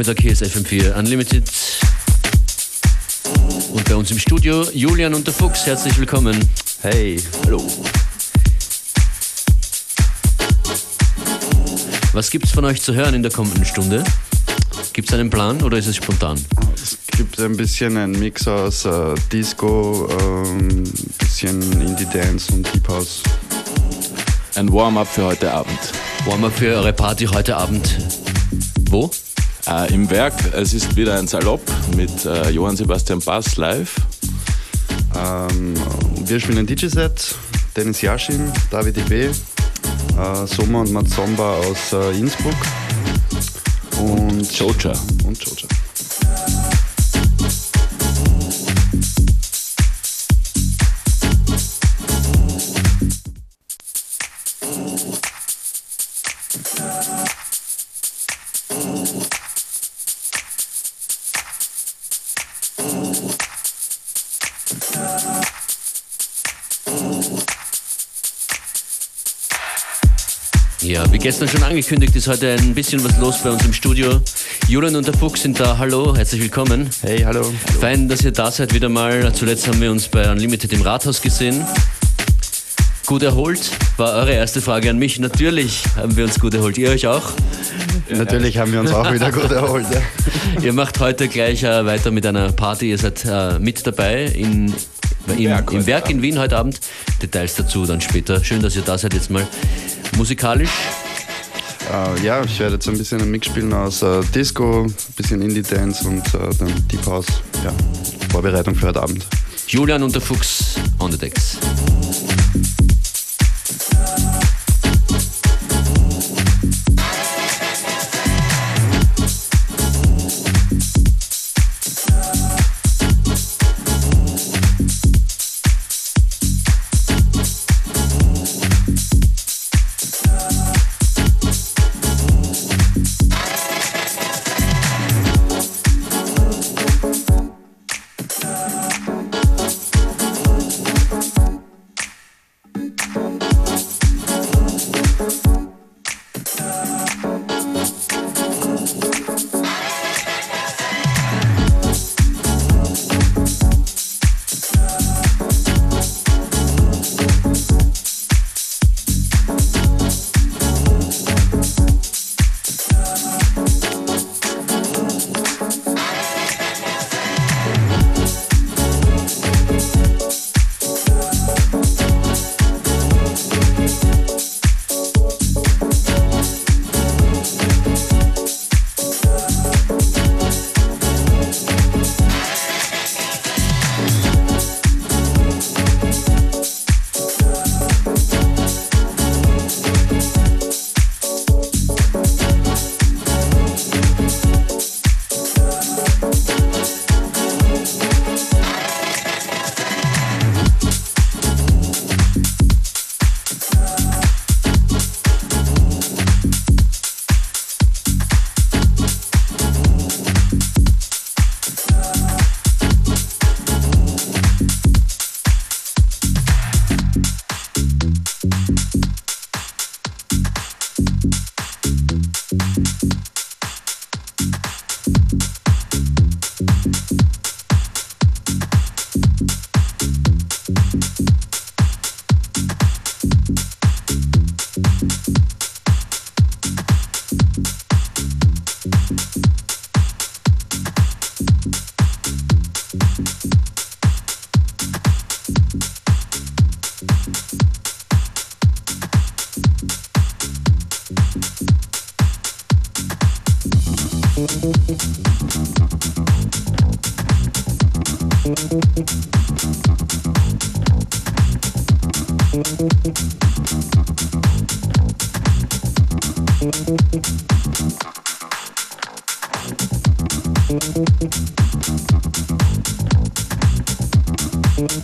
ist Freitagnachmittag, hier ist FM4 Unlimited. Und bei uns im Studio Julian und der Fuchs, herzlich willkommen. Hey, hallo. Was gibt's von euch zu hören in der kommenden Stunde? Gibt's einen Plan oder ist es spontan? Es gibt ein bisschen einen Mix aus äh, Disco, ein ähm, bisschen Indie-Dance und Deep House. Ein Warm-up für heute Abend. Warm-up für eure Party heute Abend. Wo? Äh, Im Werk. Es ist wieder ein Salopp mit äh, Johann Sebastian Bass live. Ähm, wir spielen ein DJ-Set. Dennis Yashin, David IB, äh, Sommer und Mazomba aus äh, Innsbruck. Und Joja. Und Joja. Wie gestern schon angekündigt, ist heute ein bisschen was los bei uns im Studio. Julian und der Fuchs sind da. Hallo, herzlich willkommen. Hey, hallo. Fein, dass ihr da seid wieder mal. Zuletzt haben wir uns bei Unlimited im Rathaus gesehen. Gut erholt? War eure erste Frage an mich. Natürlich haben wir uns gut erholt. Ihr euch auch? Ja, Natürlich haben wir uns auch wieder gut erholt. Ja. Ihr macht heute gleich äh, weiter mit einer Party. Ihr seid äh, mit dabei in, im, Werk, im Werk in Wien heute Abend. Details dazu dann später. Schön, dass ihr da seid jetzt mal. Musikalisch? Uh, ja, ich werde jetzt ein bisschen einen Mix spielen aus uh, Disco, ein bisschen Indie-Dance und uh, dann Deep House. Ja, Vorbereitung für heute Abend. Julian und der Fuchs on the decks.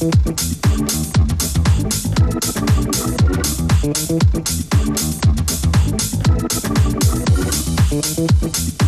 Thank you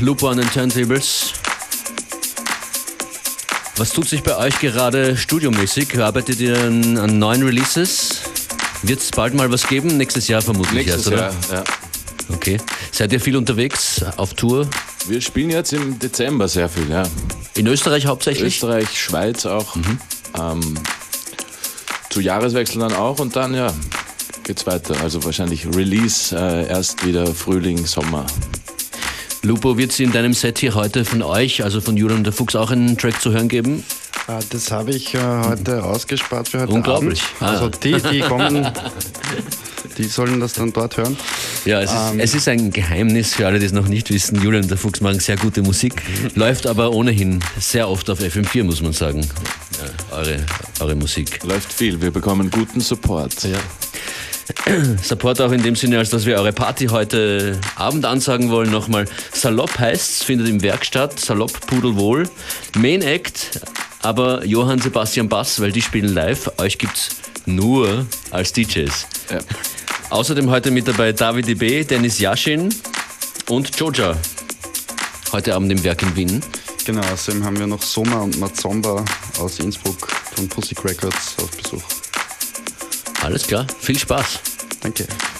Lupo an den Turntables. Was tut sich bei euch gerade studiomäßig? Arbeitet ihr an, an neuen Releases? Wird es bald mal was geben? Nächstes Jahr vermutlich Nächstes erst, oder? Jahr, ja. Okay. Seid ihr viel unterwegs auf Tour? Wir spielen jetzt im Dezember sehr viel, ja. In Österreich hauptsächlich? Österreich, Schweiz auch. Ähm, zu Jahreswechsel dann auch und dann, ja, geht's weiter. Also wahrscheinlich Release äh, erst wieder Frühling, Sommer. Lupo, wird es in deinem Set hier heute von euch, also von Julian der Fuchs, auch einen Track zu hören geben? Äh, das habe ich äh, heute ausgespart für heute Unglaublich. Abend. Also Ah. die, die kommen, die sollen das dann dort hören. Ja, es ist, es ist ein Geheimnis für alle, die es noch nicht wissen. Julian und der Fuchs machen sehr gute Musik, läuft aber ohnehin sehr oft auf FM4, muss man sagen, ja, eure, eure Musik. Läuft viel, wir bekommen guten Support. Ja. Support auch in dem Sinne, als dass wir eure Party heute Abend ansagen wollen. Nochmal, Salopp heißt's, findet im Werk statt, Salopp Pudelwohl. Main Act, aber Johann Sebastian Bass, weil die spielen live. Euch gibt's nur als DJs. Ja. Außerdem heute mit dabei David DB, Dennis Yashin und Joja. Heute Abend im Werk in Wien. Genau, außerdem haben wir noch Soma und Mazomba aus Innsbruck von Pussy Records auf Besuch. Alles klar, viel Spaß. Danke. Thank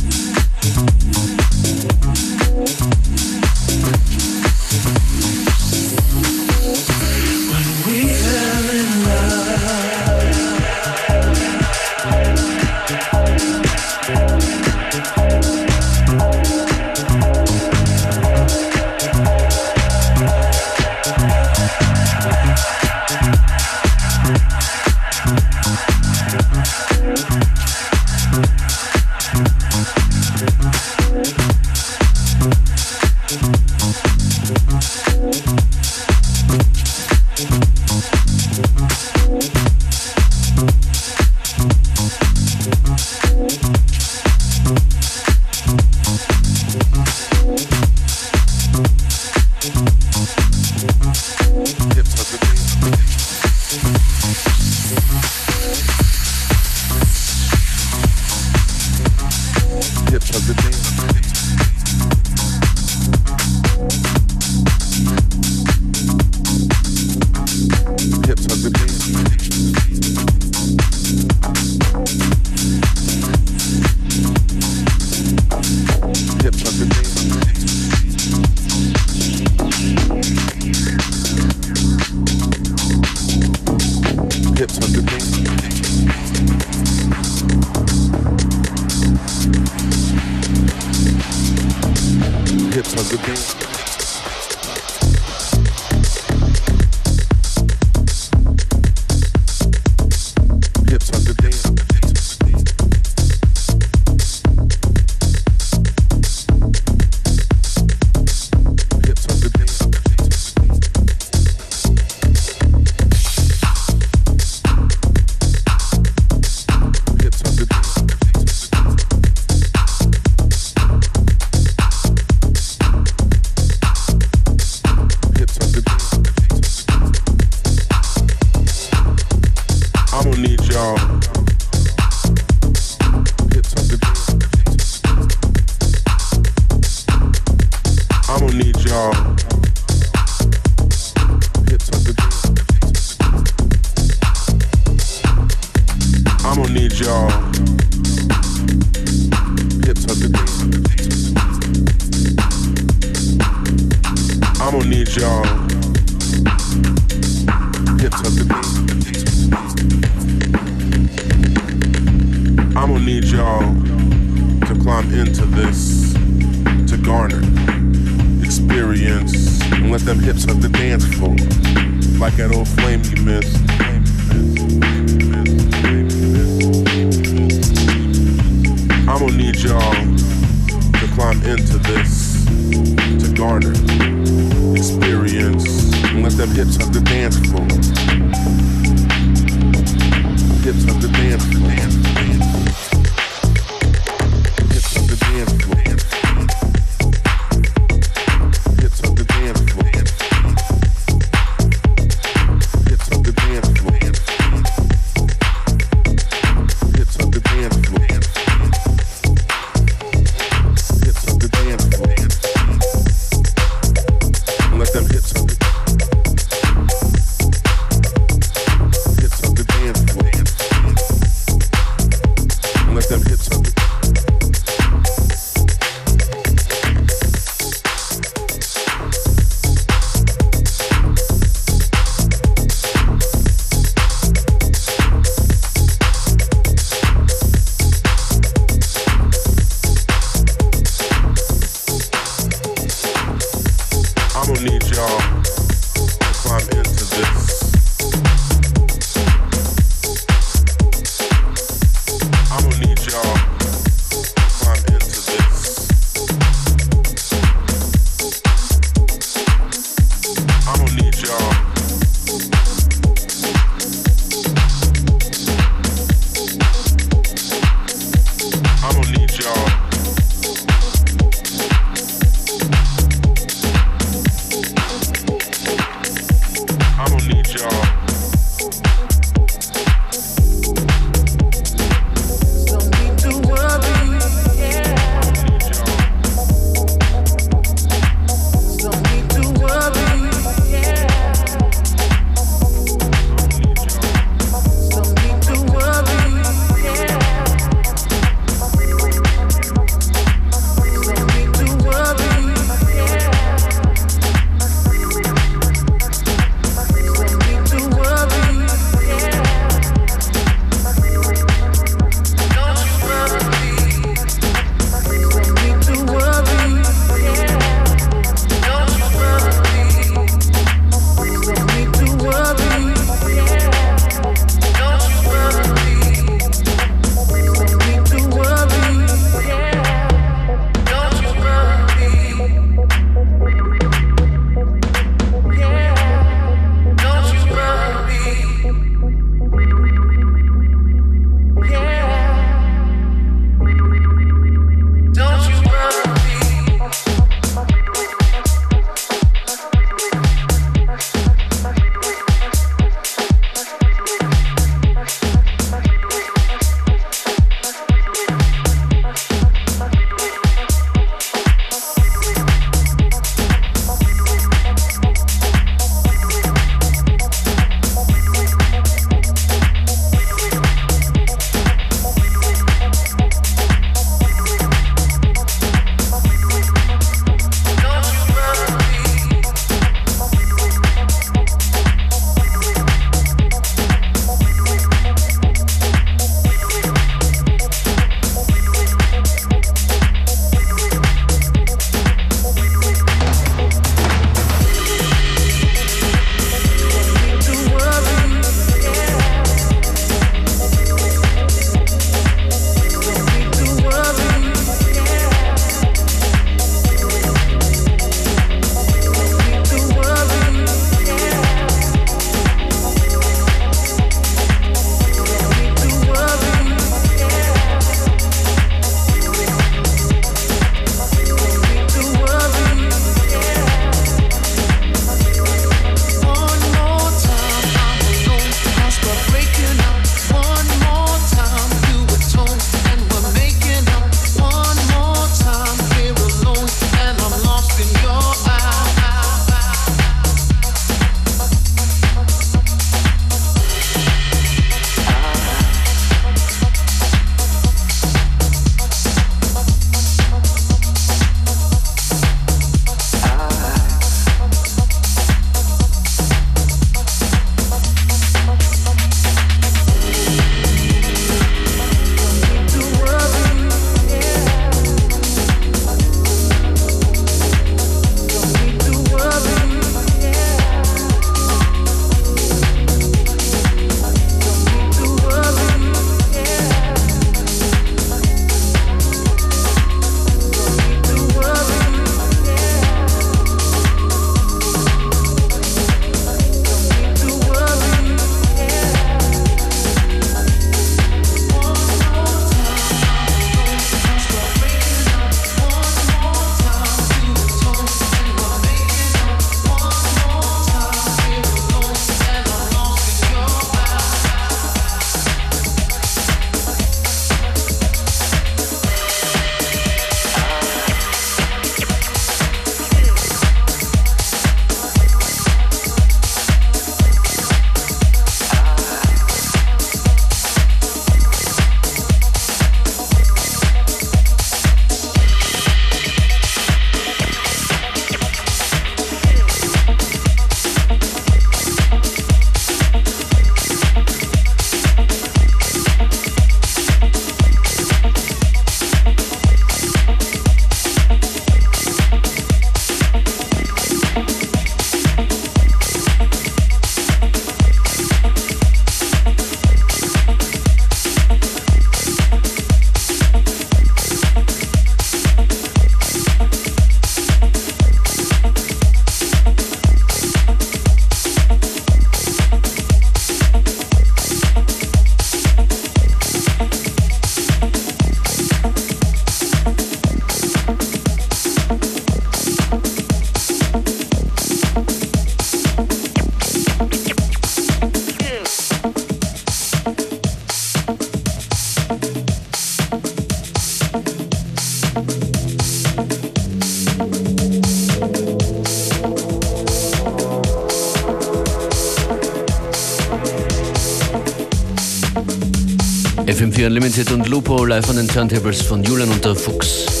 live von den Turntables von Julian und der Fuchs.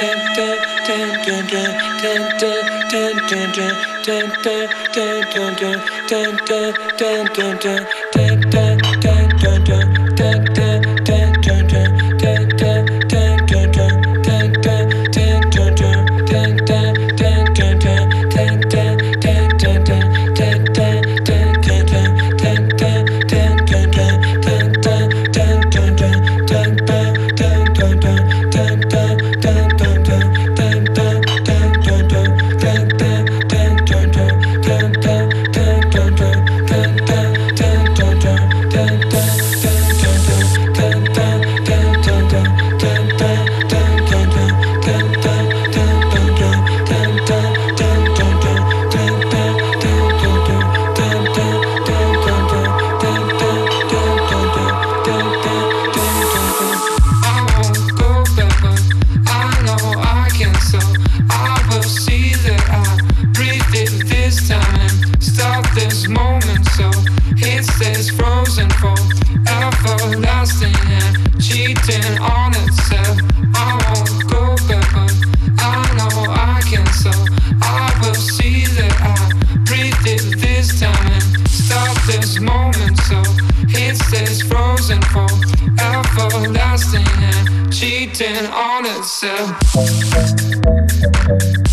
dun dun dun dun dun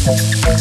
Música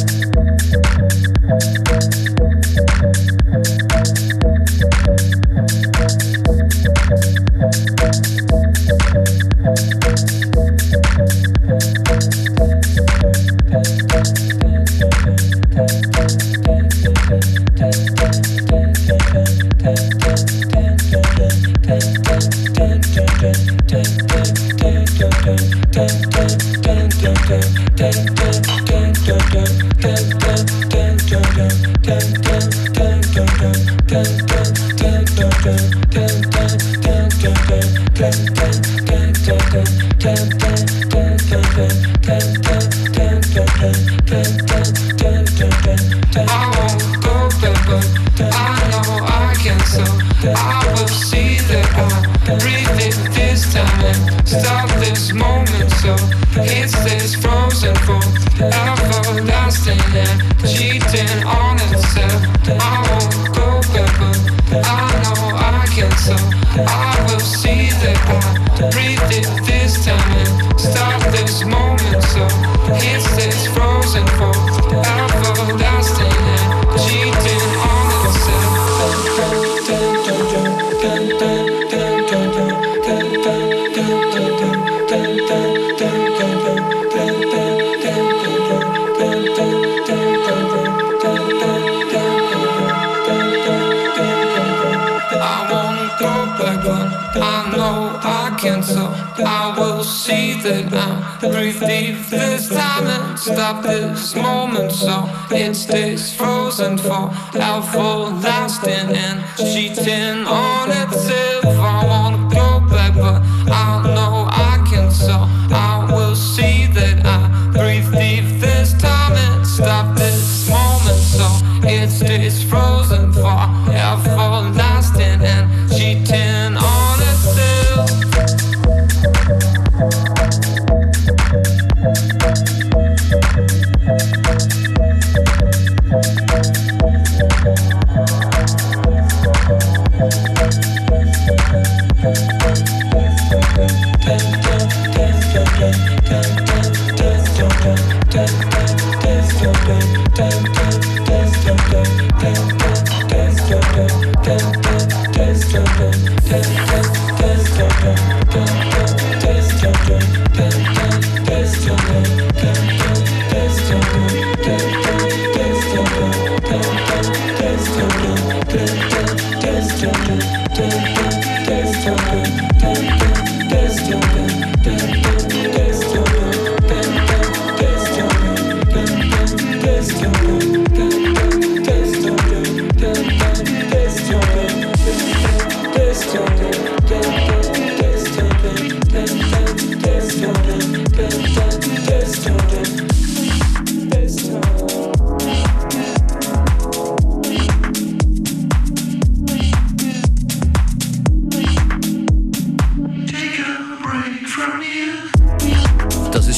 breathe deep this time and stop this moment. So it stays frozen for our full lasting and cheating on itself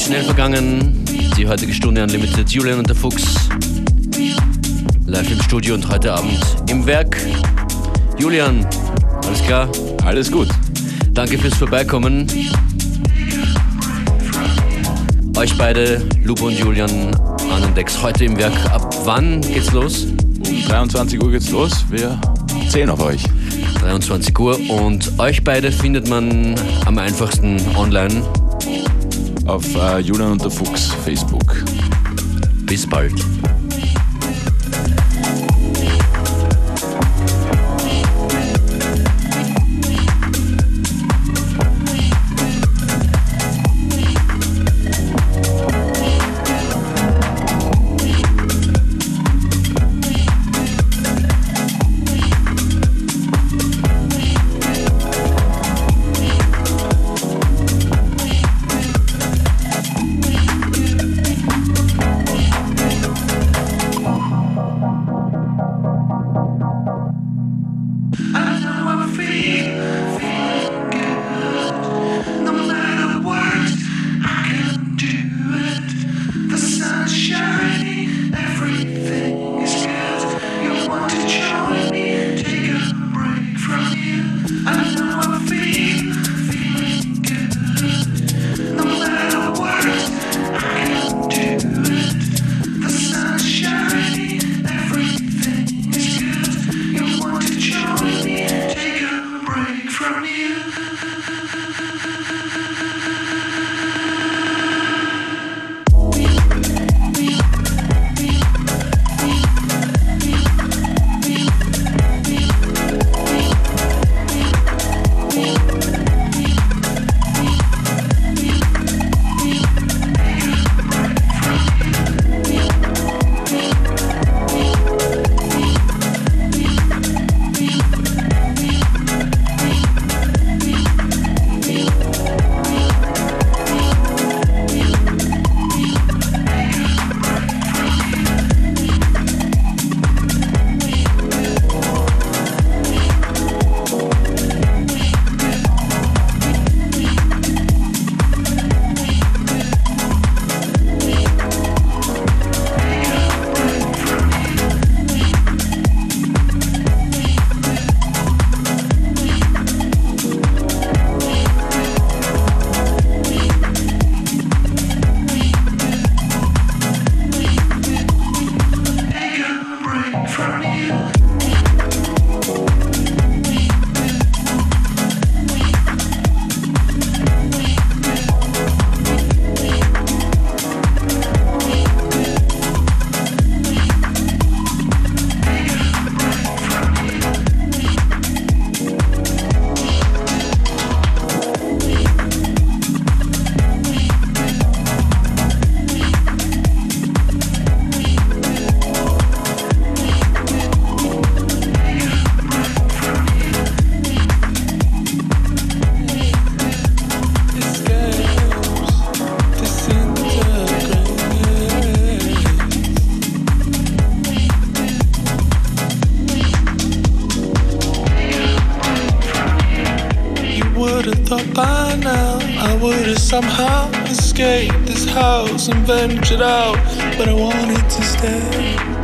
schnell vergangen. Die heutige Stunde Unlimited Julian und der Fuchs. Live im Studio und heute Abend im Werk. Julian, alles klar? Alles gut. Danke fürs Vorbeikommen. Euch beide, Lupo und Julian, an den Decks heute im Werk. Ab wann geht's los? Um 23 Uhr geht's los. Wir zählen auf euch. 23 Uhr und euch beide findet man am einfachsten online. Auf äh, uh, Julian und der Fuchs Facebook. Bis bald. Somehow escape this house and ventured out, but I wanted to stay.